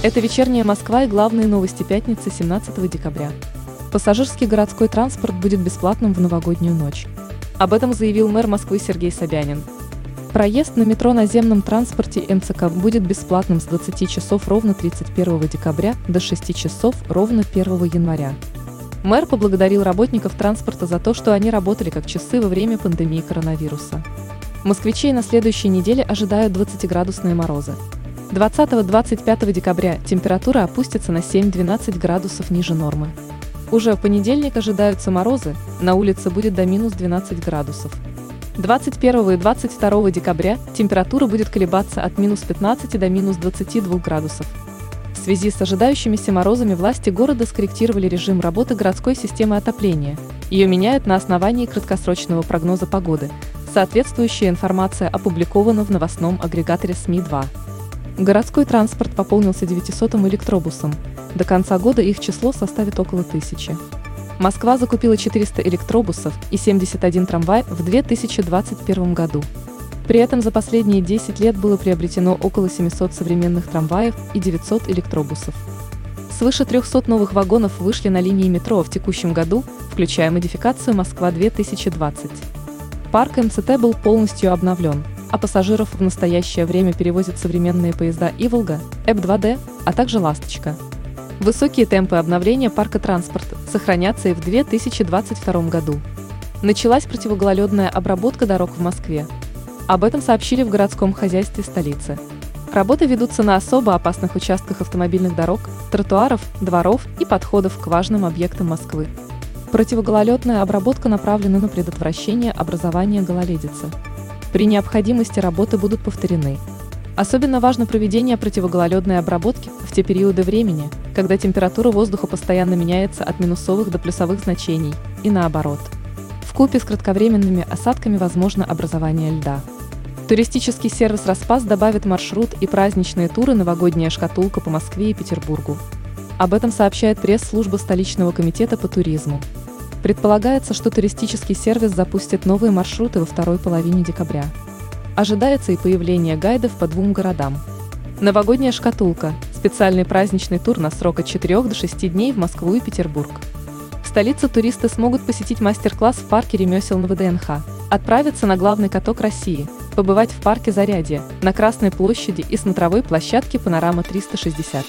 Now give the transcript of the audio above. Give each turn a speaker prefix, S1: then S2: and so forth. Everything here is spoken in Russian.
S1: Это вечерняя Москва и главные новости пятницы 17 декабря. Пассажирский городской транспорт будет бесплатным в новогоднюю ночь. Об этом заявил мэр Москвы Сергей Собянин. Проезд на метро наземном транспорте МЦК будет бесплатным с 20 часов ровно 31 декабря до 6 часов ровно 1 января. Мэр поблагодарил работников транспорта за то, что они работали как часы во время пандемии коронавируса. Москвичей на следующей неделе ожидают 20-градусные морозы. 20-25 декабря температура опустится на 7-12 градусов ниже нормы. Уже в понедельник ожидаются морозы, на улице будет до минус 12 градусов. 21 и 22 декабря температура будет колебаться от минус 15 до минус 22 градусов. В связи с ожидающимися морозами власти города скорректировали режим работы городской системы отопления. Ее меняют на основании краткосрочного прогноза погоды. Соответствующая информация опубликована в новостном агрегаторе СМИ-2. Городской транспорт пополнился 900-м электробусом. До конца года их число составит около тысячи. Москва закупила 400 электробусов и 71 трамвай в 2021 году. При этом за последние 10 лет было приобретено около 700 современных трамваев и 900 электробусов. Свыше 300 новых вагонов вышли на линии метро в текущем году, включая модификацию «Москва-2020». Парк МЦТ был полностью обновлен – а пассажиров в настоящее время перевозят современные поезда «Иволга», «Эп-2Д», а также «Ласточка». Высокие темпы обновления парка транспорта сохранятся и в 2022 году. Началась противогололедная обработка дорог в Москве. Об этом сообщили в городском хозяйстве столицы. Работы ведутся на особо опасных участках автомобильных дорог, тротуаров, дворов и подходов к важным объектам Москвы. Противогололедная обработка направлена на предотвращение образования гололедицы. При необходимости работы будут повторены. Особенно важно проведение противогололедной обработки в те периоды времени, когда температура воздуха постоянно меняется от минусовых до плюсовых значений, и наоборот. В купе с кратковременными осадками возможно образование льда. Туристический сервис «Распас» добавит маршрут и праздничные туры «Новогодняя шкатулка» по Москве и Петербургу. Об этом сообщает пресс-служба столичного комитета по туризму. Предполагается, что туристический сервис запустит новые маршруты во второй половине декабря. Ожидается и появление гайдов по двум городам. Новогодняя шкатулка – специальный праздничный тур на срок от 4 до 6 дней в Москву и Петербург. В столице туристы смогут посетить мастер-класс в парке ремесел на ВДНХ, отправиться на главный каток России, побывать в парке Зарядье, на Красной площади и смотровой площадке «Панорама 360».